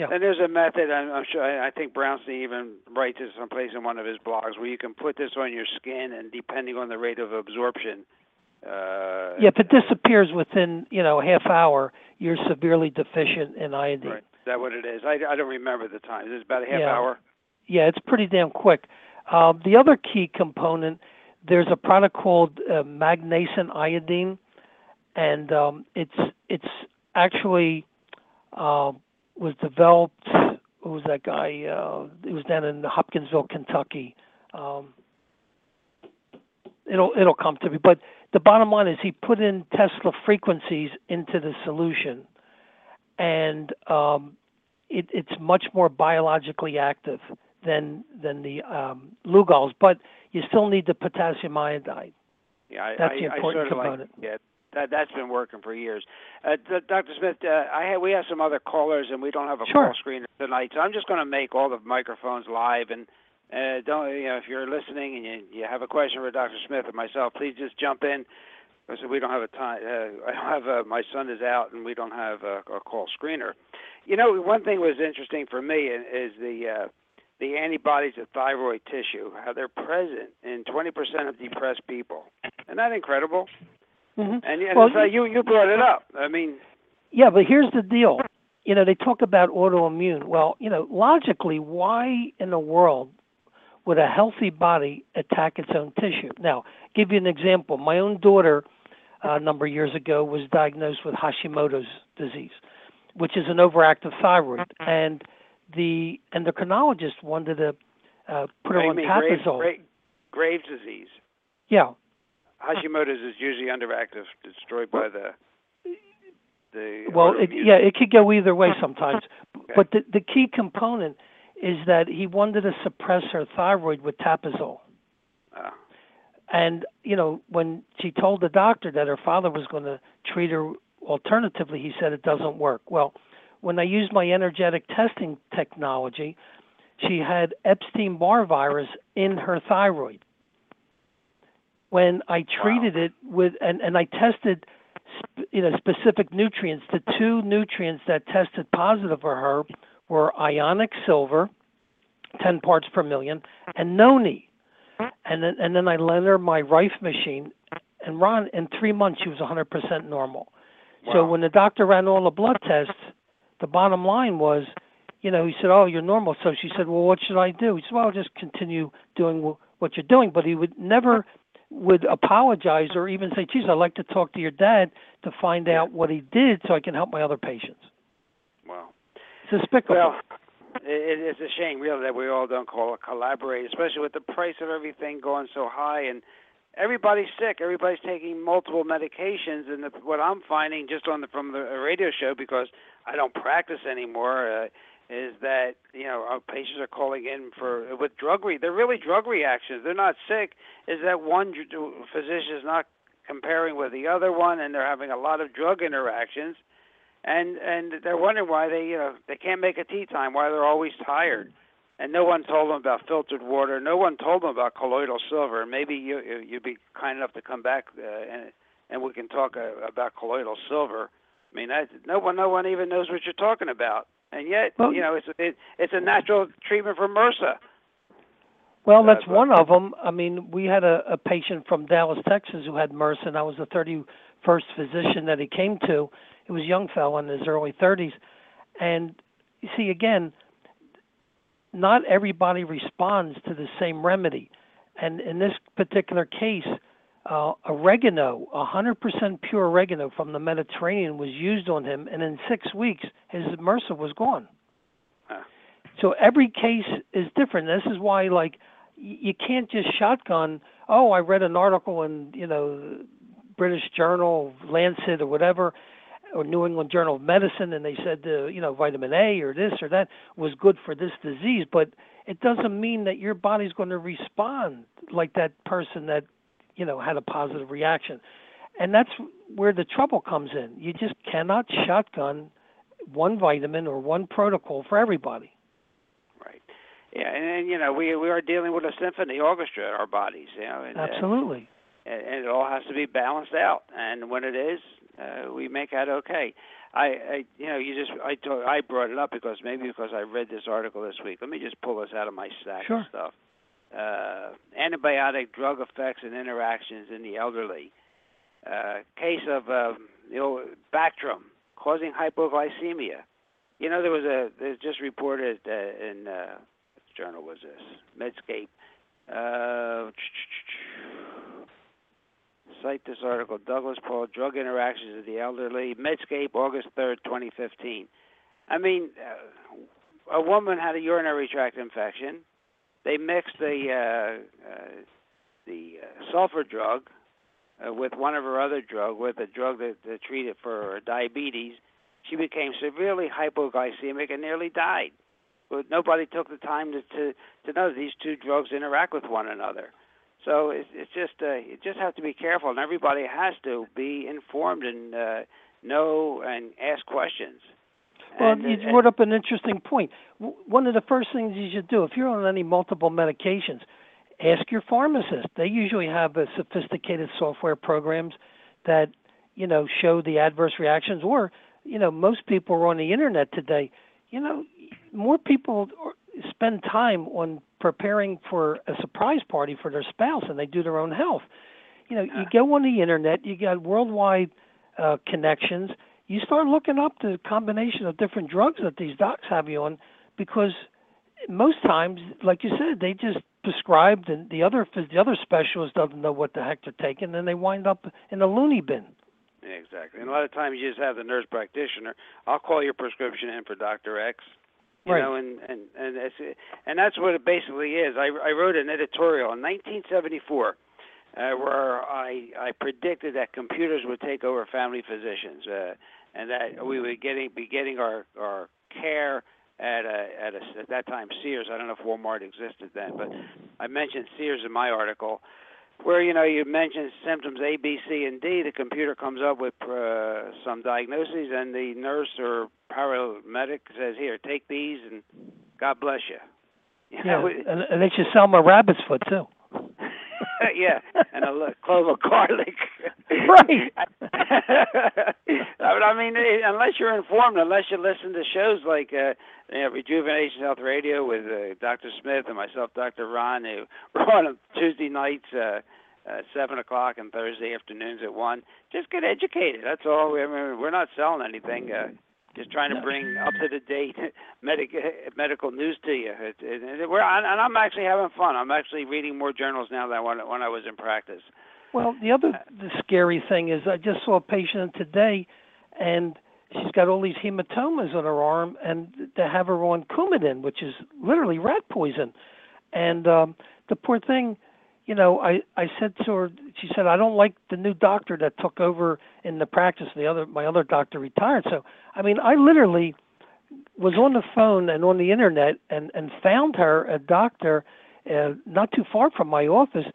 yeah. And there's a method. I'm, I'm sure. I think Brownstein even writes it someplace in one of his blogs where you can put this on your skin, and depending on the rate of absorption. Uh, yeah, if it disappears within you know a half hour, you're severely deficient in iodine. Right. Is that what it is? I, I don't remember the time. Is it about a half yeah. hour? Yeah, it's pretty damn quick. Um, the other key component, there's a product called uh, magnesium iodine, and um, it's it's actually uh, was developed. Who was that guy? Uh, it was down in Hopkinsville, Kentucky. Um, it'll it'll come to me. But the bottom line is he put in Tesla frequencies into the solution, and um, it, it's much more biologically active than than the um, Lugols. But you still need the potassium iodide. Yeah, I, that's I, the important I sort of component. Like, yeah, that that's been working for years. Uh, Dr. Smith, uh, I have, we have some other callers, and we don't have a sure. call screener tonight, so I'm just going to make all the microphones live. And uh, don't you know if you're listening and you, you have a question for Dr. Smith or myself, please just jump in. Because we don't have a time. Uh, I don't have a, my son is out, and we don't have a, a call screener. You know, one thing was interesting for me is the uh, the antibodies of thyroid tissue, how they're present in 20% of depressed people. Isn't that incredible? Mm-hmm. And, and well, so you you brought it up. I mean, yeah, but here's the deal. You know, they talk about autoimmune. Well, you know, logically, why in the world would a healthy body attack its own tissue? Now, give you an example. My own daughter, uh, a number of years ago, was diagnosed with Hashimoto's disease, which is an overactive thyroid, and the endocrinologist wanted to uh, put her on Tapazole. Graves, Graves disease. Yeah, Hashimoto's is usually underactive, destroyed by the the. Well, it, yeah, it could go either way sometimes. okay. But the the key component is that he wanted to suppress her thyroid with Tapazole. Uh. And you know, when she told the doctor that her father was going to treat her alternatively, he said it doesn't work. Well, when I used my energetic testing technology, she had Epstein Barr virus in her thyroid when I treated wow. it with and and I tested you know specific nutrients. The two nutrients that tested positive for her were ionic silver, 10 parts per million, and noni. And then and then I lent her my Rife machine, and Ron in three months she was 100% normal. Wow. So when the doctor ran all the blood tests, the bottom line was, you know, he said, "Oh, you're normal." So she said, "Well, what should I do?" He said, "Well, just continue doing what you're doing." But he would never would apologize or even say, "Geez, I'd like to talk to your dad to find out what he did so I can help my other patients." Wow, it's despicable. Well, it, it's a shame, really, that we all don't call it collaborate, especially with the price of everything going so high and everybody's sick. Everybody's taking multiple medications, and the, what I'm finding just on the from the radio show because I don't practice anymore. Uh, is that you know our patients are calling in for with drug re they're really drug reactions. They're not sick. Is that one physician is not comparing with the other one, and they're having a lot of drug interactions, and and they're wondering why they you know they can't make a tea time, why they're always tired, and no one told them about filtered water. No one told them about colloidal silver. Maybe you you'd be kind enough to come back uh, and and we can talk uh, about colloidal silver. I mean, that, no one no one even knows what you're talking about and yet well, you know it's it, it's a natural treatment for MRSA. Well, that's uh, one of them. I mean, we had a, a patient from Dallas, Texas, who had MRSA, and I was the 31st physician that he came to. He was a young fellow in his early 30s, and you see, again, not everybody responds to the same remedy, and in this particular case, uh, oregano, 100% pure oregano from the Mediterranean was used on him, and in six weeks, his MRSA was gone. So every case is different. This is why, like, you can't just shotgun. Oh, I read an article in, you know, British Journal, Lancet, or whatever, or New England Journal of Medicine, and they said, uh, you know, vitamin A or this or that was good for this disease, but it doesn't mean that your body's going to respond like that person that you know had a positive reaction. And that's where the trouble comes in. You just cannot shotgun one vitamin or one protocol for everybody. Right. Yeah and, and you know we we are dealing with a symphony orchestra in our bodies you know and, absolutely. uh, and, and it all has to be balanced out. And when it is uh, we make out okay. I, I you know you just I told, I brought it up because maybe because I read this article this week. Let me just pull this out of my stack sure. of stuff uh, antibiotic drug effects and interactions in the elderly. Uh, case of uh, you know Bactrim causing hypoglycemia. You know there was a there's just reported uh, in uh, what journal was this Medscape. Uh, cite this article: Douglas Paul drug interactions of the elderly. Medscape, August third, 2015. I mean, uh, a woman had a urinary tract infection they mixed the uh, uh, the uh, sulfur drug uh, with one of her other drug with a drug that, that treated for diabetes. She became severely hypoglycemic and nearly died. But nobody took the time to to, to know these two drugs interact with one another. So it's, it's just uh, you just have to be careful, and everybody has to be informed and uh, know and ask questions. Well, you brought up an interesting point. One of the first things you should do, if you're on any multiple medications, ask your pharmacist. They usually have a sophisticated software programs that you know show the adverse reactions. Or you know, most people are on the internet today. You know, more people spend time on preparing for a surprise party for their spouse than they do their own health. You know, you go on the internet, you got worldwide uh, connections you start looking up the combination of different drugs that these docs have you on because most times, like you said, they just prescribed and the other the other specialist doesn't know what the heck they're taking and they wind up in a loony bin. Exactly. And a lot of times you just have the nurse practitioner. I'll call your prescription in for Doctor X. You right. know, and and and that's and that's what it basically is. I I wrote an editorial in 1974 uh, where I I predicted that computers would take over family physicians. Uh, and that we would getting be getting our our care at a at a at that time Sears. I don't know if Walmart existed then, but I mentioned Sears in my article, where you know you mentioned symptoms A, B, C, and D. The computer comes up with uh, some diagnoses, and the nurse or paramedic says, "Here, take these, and God bless you." you yeah, know, and, they should sell my rabbit's foot too. yeah, and a clove of garlic. right. I mean, unless you're informed, unless you listen to shows like uh, you know, Rejuvenation Health Radio with uh, Dr. Smith and myself, Dr. Ron, who we're on Tuesday nights. Uh, uh, seven o'clock and Thursday afternoons at one. Just get educated. That's all. I mean, we're not selling anything. Uh, just trying to bring up to the date medic, medical news to you. It, it, it, we're, and I'm actually having fun. I'm actually reading more journals now than when, when I was in practice. Well, the other the scary thing is I just saw a patient today, and she's got all these hematomas on her arm, and they have her on Coumadin, which is literally rat poison. And um, the poor thing, you know, I I said to her, she said, I don't like the new doctor that took over in the practice. The other my other doctor retired. So I mean, I literally was on the phone and on the internet and and found her a doctor uh, not too far from my office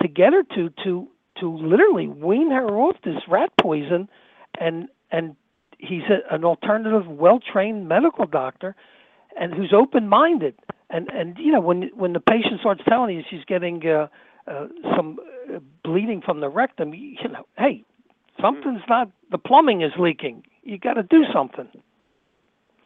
to get her to to to literally wean her off this rat poison and and he's a, an alternative well trained medical doctor and who's open minded and and you know when when the patient starts telling you she's getting uh, uh, some uh, bleeding from the rectum you know hey something's not the plumbing is leaking you got to do something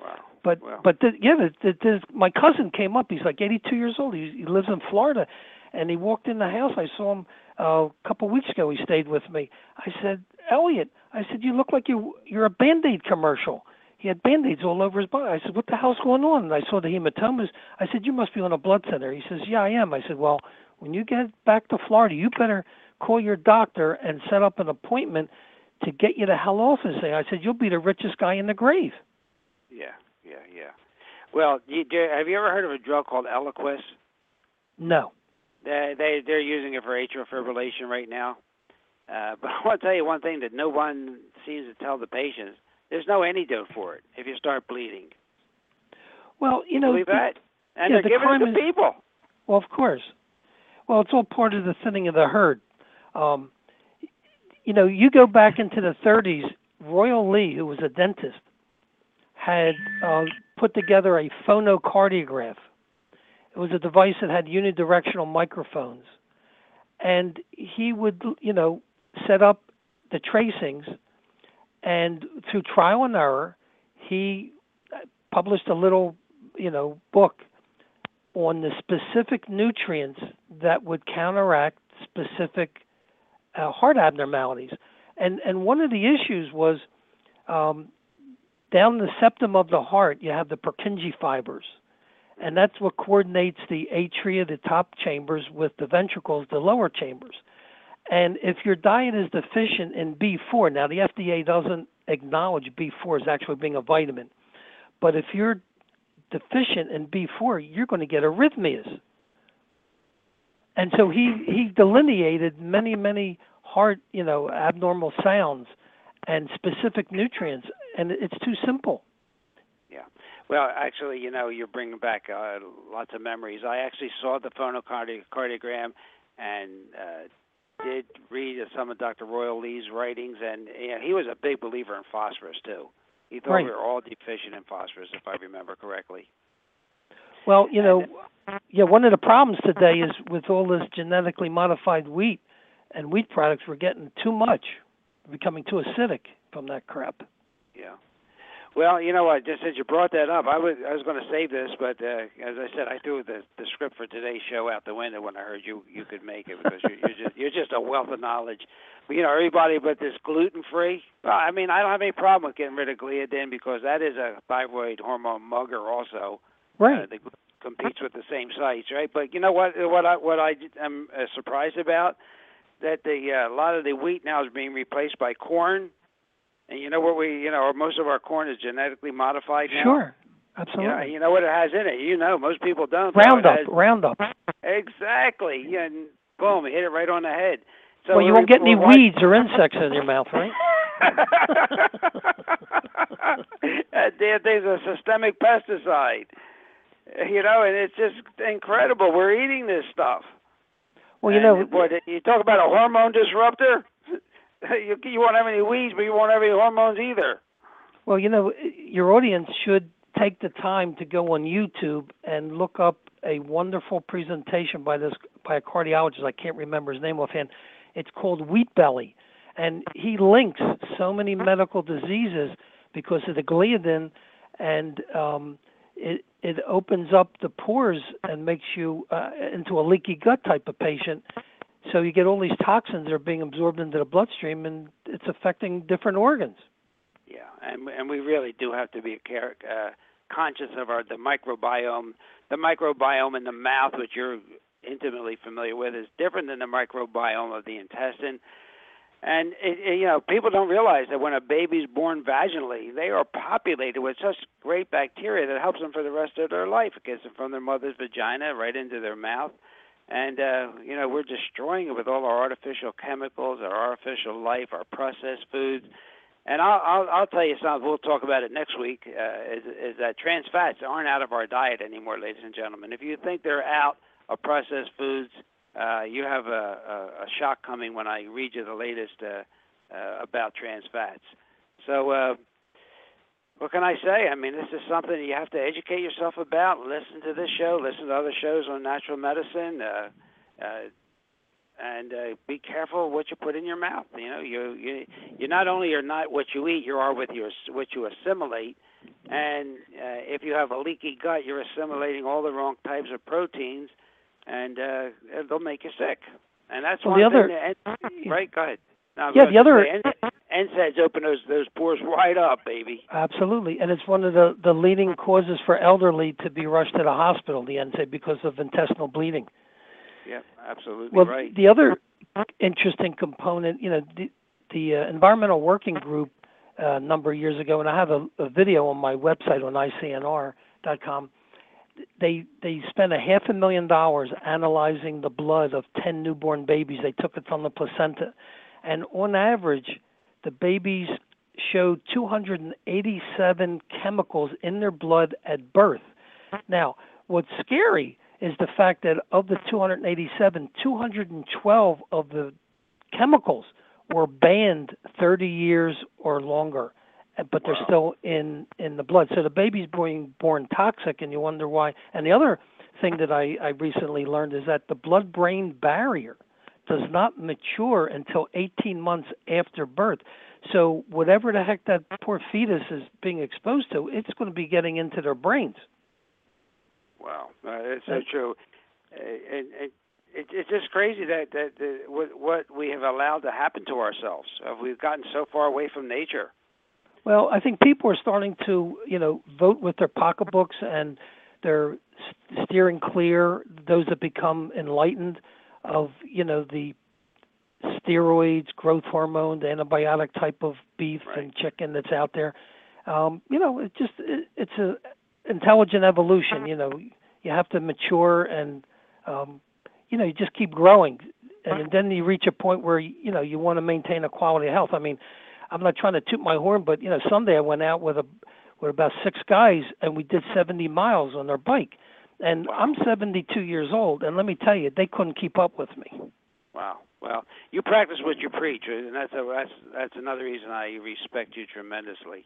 Wow. but but the, yeah, the, the, the, my cousin came up. He's like 82 years old. He, he lives in Florida, and he walked in the house. I saw him uh, a couple of weeks ago. He stayed with me. I said, Elliot, I said, you look like you you're a Band Aid commercial. He had band aids all over his body. I said, What the hell's going on? And I saw the hematomas. I said, You must be on a blood center. He says, Yeah, I am. I said, Well, when you get back to Florida, you better call your doctor and set up an appointment to get you the hell off this thing. I said, You'll be the richest guy in the grave. Yeah, yeah, yeah. Well, you, have you ever heard of a drug called Eliquis? No. They they they're using it for atrial fibrillation right now. Uh, but I want to tell you one thing that no one seems to tell the patients: there's no antidote for it if you start bleeding. Well, you know, Believe the- that? And yeah, they're the giving it to is- people. Well, of course. Well, it's all part of the thinning of the herd. Um, you know, you go back into the 30s. Royal Lee, who was a dentist, had uh, put together a phonocardiograph. It was a device that had unidirectional microphones, and he would, you know, set up the tracings, and through trial and error, he uh, published a little, you know, book on the specific nutrients that would counteract specific uh, heart abnormalities. And and one of the issues was um, down the septum of the heart, you have the Purkinje fibers, and that's what coordinates the atria, the top chambers, with the ventricles, the lower chambers. And if your diet is deficient in B4, now the FDA doesn't acknowledge B4 as actually being a vitamin, but if you're deficient in B4, you're going to get arrhythmias. And so he he delineated many many heart you know abnormal sounds and specific nutrients, and it's too simple. Well, actually, you know, you're bringing back uh, lots of memories. I actually saw the phonocardiogram and uh, did read some of Dr. Royal Lee's writings, and you know, he was a big believer in phosphorus too. He thought Right. we were all deficient in phosphorus, if I remember correctly. Well, you know, yeah, one of the problems today is with all this genetically modified wheat and wheat products, we're getting too much, becoming too acidic from that crap. Yeah. Well, you know what? Just since you brought that up, I was I was going to save this, but uh, as I said, I threw the the script for today's show out the window when I heard you you could make it because you're, you're just you're just a wealth of knowledge. You know, everybody but this gluten free. Well, I mean, I don't have any problem with getting rid of gliadin because that is a thyroid hormone mugger also. Right. Uh, that competes with the same sites, right? But you know what? What I what I am uh, surprised about that the uh, a lot of the wheat now is being replaced by corn, and you know what we you know most of our corn is genetically modified now. Sure. You Absolutely. know, you know what it has in it. You know, most people don't. Roundup, has- Roundup. exactly. Yeah, and boom, hit it right on the head. So well, you won't get any watch- weeds or insects in your mouth, right? that damn thing's a systemic pesticide. You know, and it's just incredible. We're eating this stuff. Well, you And, know, boy, you talk about a hormone disruptor. you, you won't have any weeds, but you won't have any hormones either. Well, you know, your audience should take the time to go on YouTube and look up a wonderful presentation by this by a cardiologist. I can't remember his name offhand. It's called Wheat Belly, and he links so many medical diseases because of the gliadin, and um, it it opens up the pores and makes you uh, into a leaky gut type of patient. So you get all these toxins that are being absorbed into the bloodstream, and it's affecting different organs. Yeah, and and we really do have to be care, uh, conscious of our the microbiome. The microbiome in the mouth, which you're intimately familiar with, is different than the microbiome of the intestine. And it, it, you know, people don't realize that when a baby's born vaginally, they are populated with such great bacteria that helps them for the rest of their life. It gets them from their mother's vagina right into their mouth. And uh, you know, we're destroying it with all our artificial chemicals, our artificial life, our processed foods And I'll, I'll I'll tell you something. We'll talk about it next week. Uh, is is that trans fats aren't out of our diet anymore, ladies and gentlemen. If you think they're out of processed foods, uh, you have a, a, a shock coming when I read you the latest uh, uh, about trans fats. So, uh, what can I say? I mean, this is something you have to educate yourself about. Listen to this show. Listen to other shows on natural medicine. Uh, uh, and uh, be careful what you put in your mouth. You know, you you you not only are not what you eat, you are with your what you assimilate. And uh, if you have a leaky gut, you're assimilating all the wrong types of proteins, and uh, they'll make you sick. And that's well, one the thing. other, that, right? Go ahead. No, yeah, the other NSAIDs open those those pores right up, baby. Absolutely, and it's one of the the leading causes for elderly to be rushed to the hospital. The NSAID because of intestinal bleeding. Yeah, absolutely well, right. the other interesting component, you know, the, the uh, environmental working group uh, a number of years ago, and I have a, a video on my website on icnr.com. They they spent a half a million dollars analyzing the blood of ten newborn babies. They took it from the placenta, and on average, the babies showed 287 chemicals in their blood at birth. Now, what's scary is the fact that of the 287, 212 of the chemicals were banned 30 years or longer, but they're Wow. still in in the blood. So the baby's being born toxic, and you wonder why. And the other thing that I, I recently learned is that the blood-brain barrier does not mature until 18 months after birth. So whatever the heck that poor fetus is being exposed to, it's going to be getting into their brains. Wow, uh, it's so That- true. Uh, and, and it, it's just crazy that that, that what, what we have allowed to happen to ourselves. Uh, we've gotten so far away from nature. Well, I think people are starting to, you know, vote with their pocketbooks and they're steering clear those that become enlightened of, you know, the steroids, growth hormone, the antibiotic type of beef Right. and chicken that's out there. Um, you know, it just it, it's a intelligent evolution. You know, you have to mature and, um, you know, you just keep growing, and then you reach a point where you know you want to maintain a quality of health. I mean, I'm not trying to toot my horn, but you know, Sunday I went out with a with about six guys and we did 70 miles on their bike. And Wow. I'm 72 years old, and let me tell you, they couldn't keep up with me. Wow. Well, you practice what you preach, and that's a, that's that's another reason I respect you tremendously.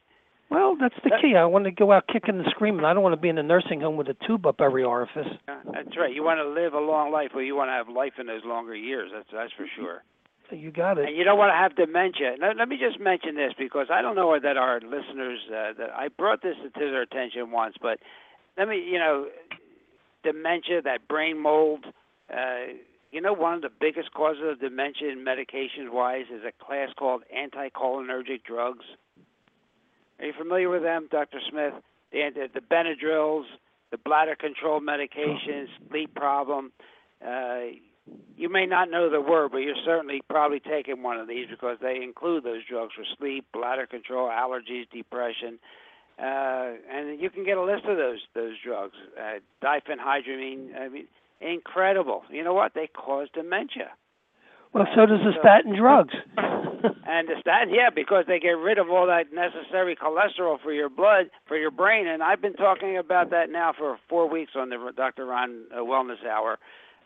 Well, that's the key. I want to go out kicking and screaming. I don't want to be in a nursing home with a tube up every orifice. That's right. You want to live a long life, or you want to have life in those longer years. That's that's for sure. You got it. And you don't want to have dementia. Now, let me just mention this because I don't know that our listeners uh, that I brought this to their attention once, but let me, you know, dementia, that brain mold. Uh, you know, one of the biggest causes of dementia, medication-wise, is a class called anticholinergic drugs. Are you familiar with them, Dr. Smith? The the Benadryls, the bladder control medications, sleep problem. Uh, you may not know the word, but you're certainly probably taking one of these because they include those drugs for sleep, bladder control, allergies, depression, uh, and you can get a list of those those drugs. Uh, diphenhydramine. I mean, incredible. You know what? They cause dementia. Well, so does the statin drugs. And the statin, yeah, because they get rid of all that necessary cholesterol for your blood, for your brain. And I've been talking about that now for four weeks on the Dr. Ron uh, Wellness Hour.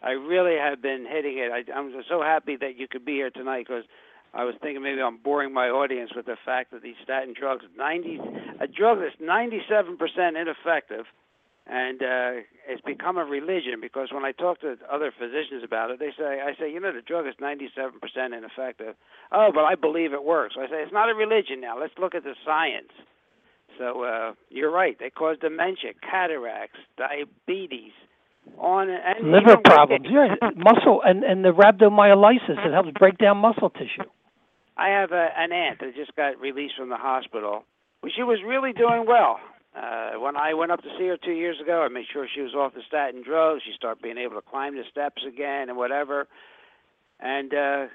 I really have been hitting it. I, I'm so happy that you could be here tonight because I was thinking maybe I'm boring my audience with the fact that these statin drugs, 90, a drug that's 97% ineffective, and uh, it's become a religion because when I talk to other physicians about it, they say, I say, you know, the drug is 97% ineffective. Oh, but I believe it works. I say, it's not a religion now. Let's look at the science. So uh, you're right. They cause dementia, cataracts, diabetes, on and Liver problems. Yeah, muscle and and the rhabdomyolysis. It helps break down muscle tissue. I have a, an aunt that just got released from the hospital. Well, she was really doing well. Uh, when I went up to see her two years ago, I made sure she was off the statin drugs. She started being able to climb the steps again and whatever. And uh,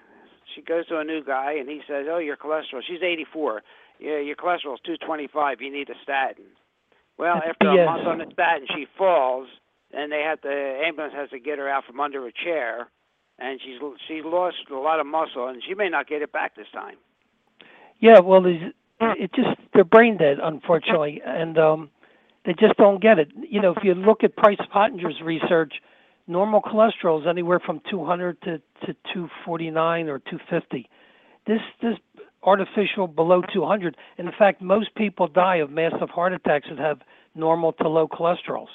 she goes to a new guy, and he says, "Oh, your cholesterol." She's 84. Yeah, your cholesterol's 225. You need a statin. Well, after BS. a month on the statin, she falls, and they have the ambulance has to get her out from under a chair, and she's she's lost a lot of muscle, and she may not get it back this time. Yeah, well, these it just they're brain dead, unfortunately, and um, they just don't get it. You know, if you look at Price Pottenger's research, normal cholesterol is anywhere from 200 to, to 249 or 250. This this artificial below 200. In fact, most people die of massive heart attacks that have normal to low cholesterols.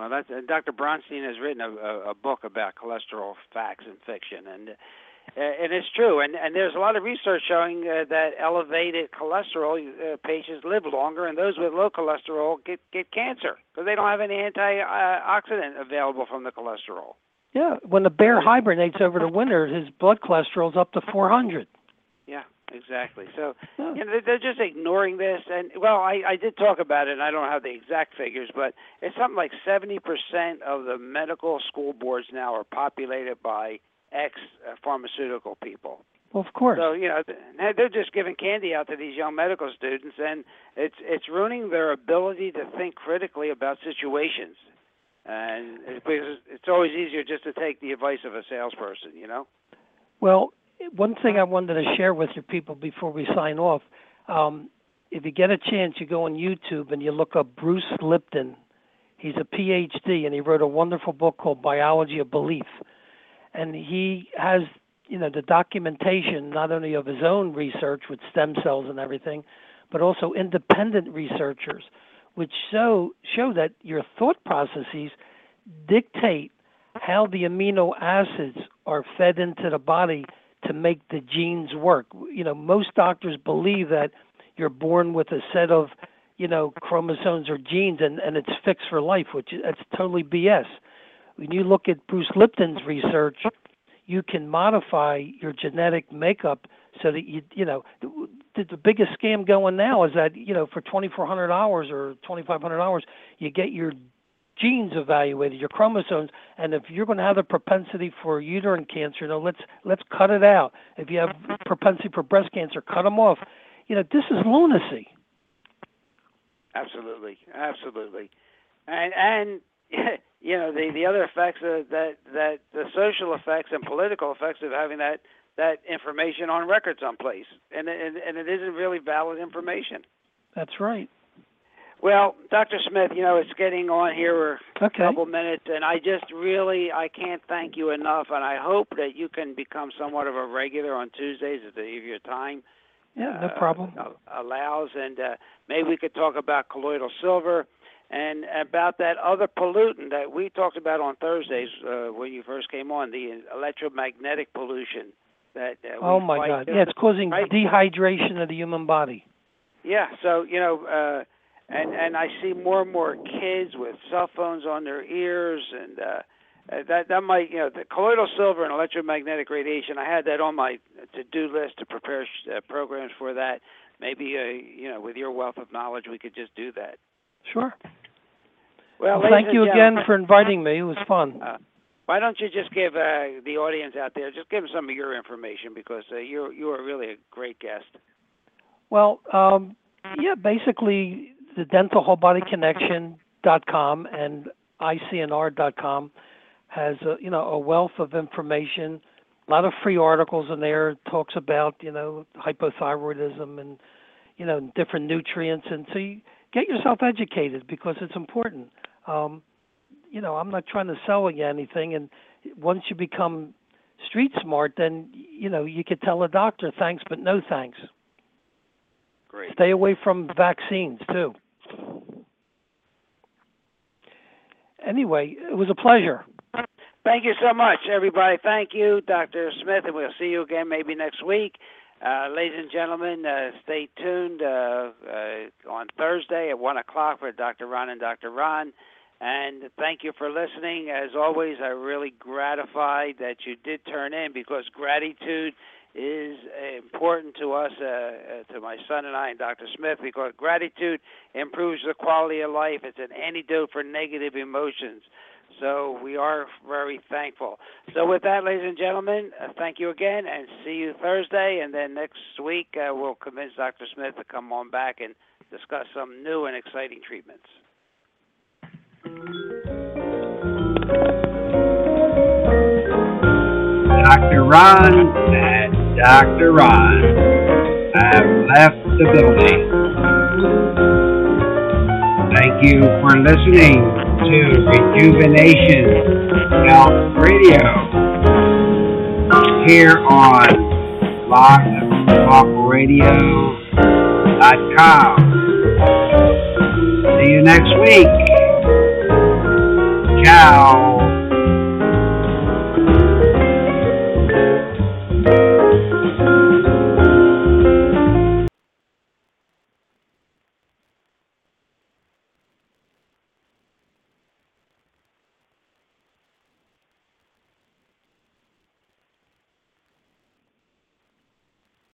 Well, that's uh, Dr. Brownstein has written a, a, a book about cholesterol facts and fiction, and uh, and it's true. And and there's a lot of research showing uh, that elevated cholesterol uh, patients live longer, and those with low cholesterol get get cancer because they don't have any antioxidant available from the cholesterol. Yeah, when the bear hibernates over the winter, his blood cholesterol's up to 400. Yeah, exactly. So you know they're just ignoring this. And well, I I did talk about it. and I don't have the exact figures, but it's something like 70% of the medical school boards now are populated by ex uh, pharmaceutical people. Well, of course. So you know they're just giving candy out to these young medical students, and it's it's ruining their ability to think critically about situations. And because it's always easier just to take the advice of a salesperson, you know. Well, one thing I wanted to share with your people before we sign off, um, if you get a chance, you go on YouTube and you look up Bruce Lipton. He's a PhD, and he wrote a wonderful book called Biology of Belief and he has you know the documentation not only of his own research with stem cells and everything, but also independent researchers, which show show that your thought processes dictate how the amino acids are fed into the body to make the genes work. You know, most doctors believe that you're born with a set of, you know, chromosomes or genes and, and it's fixed for life, which that's totally BS when you look at Bruce Lipton's research, you can modify your genetic makeup so that you you know the, the biggest scam going now is that you know for 2400 hours or 2500 hours you get your genes evaluated your chromosomes and if you're going to have a propensity for uterine cancer you know let's let's cut it out. If you have propensity for breast cancer cut them off. You know this is lunacy. Absolutely absolutely. And and you know the the other effects of that that the social effects and political effects of having that that information on record someplace, and and, and it isn't really valid information. That's right. Well, Dr. Smith, you know it's getting on here a okay. couple minutes, and I just really I can't thank you enough, and I hope that you can become somewhat of a regular on Tuesdays if your time. Yeah, no problem. Uh, allows, and uh, maybe we could talk about colloidal silver and about that other pollutant that we talked about on Thursdays uh, when you first came on, the electromagnetic pollution. That uh, oh my God, yeah, it's causing right? dehydration of the human body. Yeah, so you know, uh, and and I see more and more kids with cell phones on their ears, and uh, uh that that might you know the colloidal silver and electromagnetic radiation. I had that on my to-do list to prepare uh, programs for that. Maybe uh, you know, with your wealth of knowledge, we could just do that. Sure. Well, well thank you again for inviting me. It was fun. Uh, why don't you just give uh, the audience out there just give them some of your information because uh, you're you are really a great guest. Well, um, yeah, basically the dental whole body connection.com and icnr.com has a, you know a wealth of information, a lot of free articles in there. It talks about you know hypothyroidism and you know different nutrients, and so you get yourself educated because it's important um, you know, I'm not trying to sell you anything. And once you become street smart, then you know you could tell a doctor thanks, but no thanks. Stay away from vaccines too. Anyway, it was a pleasure. Thank you so much, everybody. Thank you, Dr. Smith, and we'll see you again maybe next week. Uh, ladies and gentlemen, uh, stay tuned uh, uh on Thursday at 1 o'clock for Dr. Ron and Dr. Ron. And thank you for listening. As always, I'm really gratified that you did turn in because gratitude is important to us, uh, uh, to my son and I and Dr. Smith, because gratitude improves the quality of life. It's an antidote for negative emotions. So we are very thankful. So with that, ladies and gentlemen, uh, thank you again, and see you Thursday. And then next week, uh, we'll convince Dr. Smith to come on back and discuss some new and exciting treatments. Dr. Ron Dr. Ron I have left the building. Thank you for listening to Rejuvenation Health Radio here on blogtalkradio.com. See you next week. Ciao.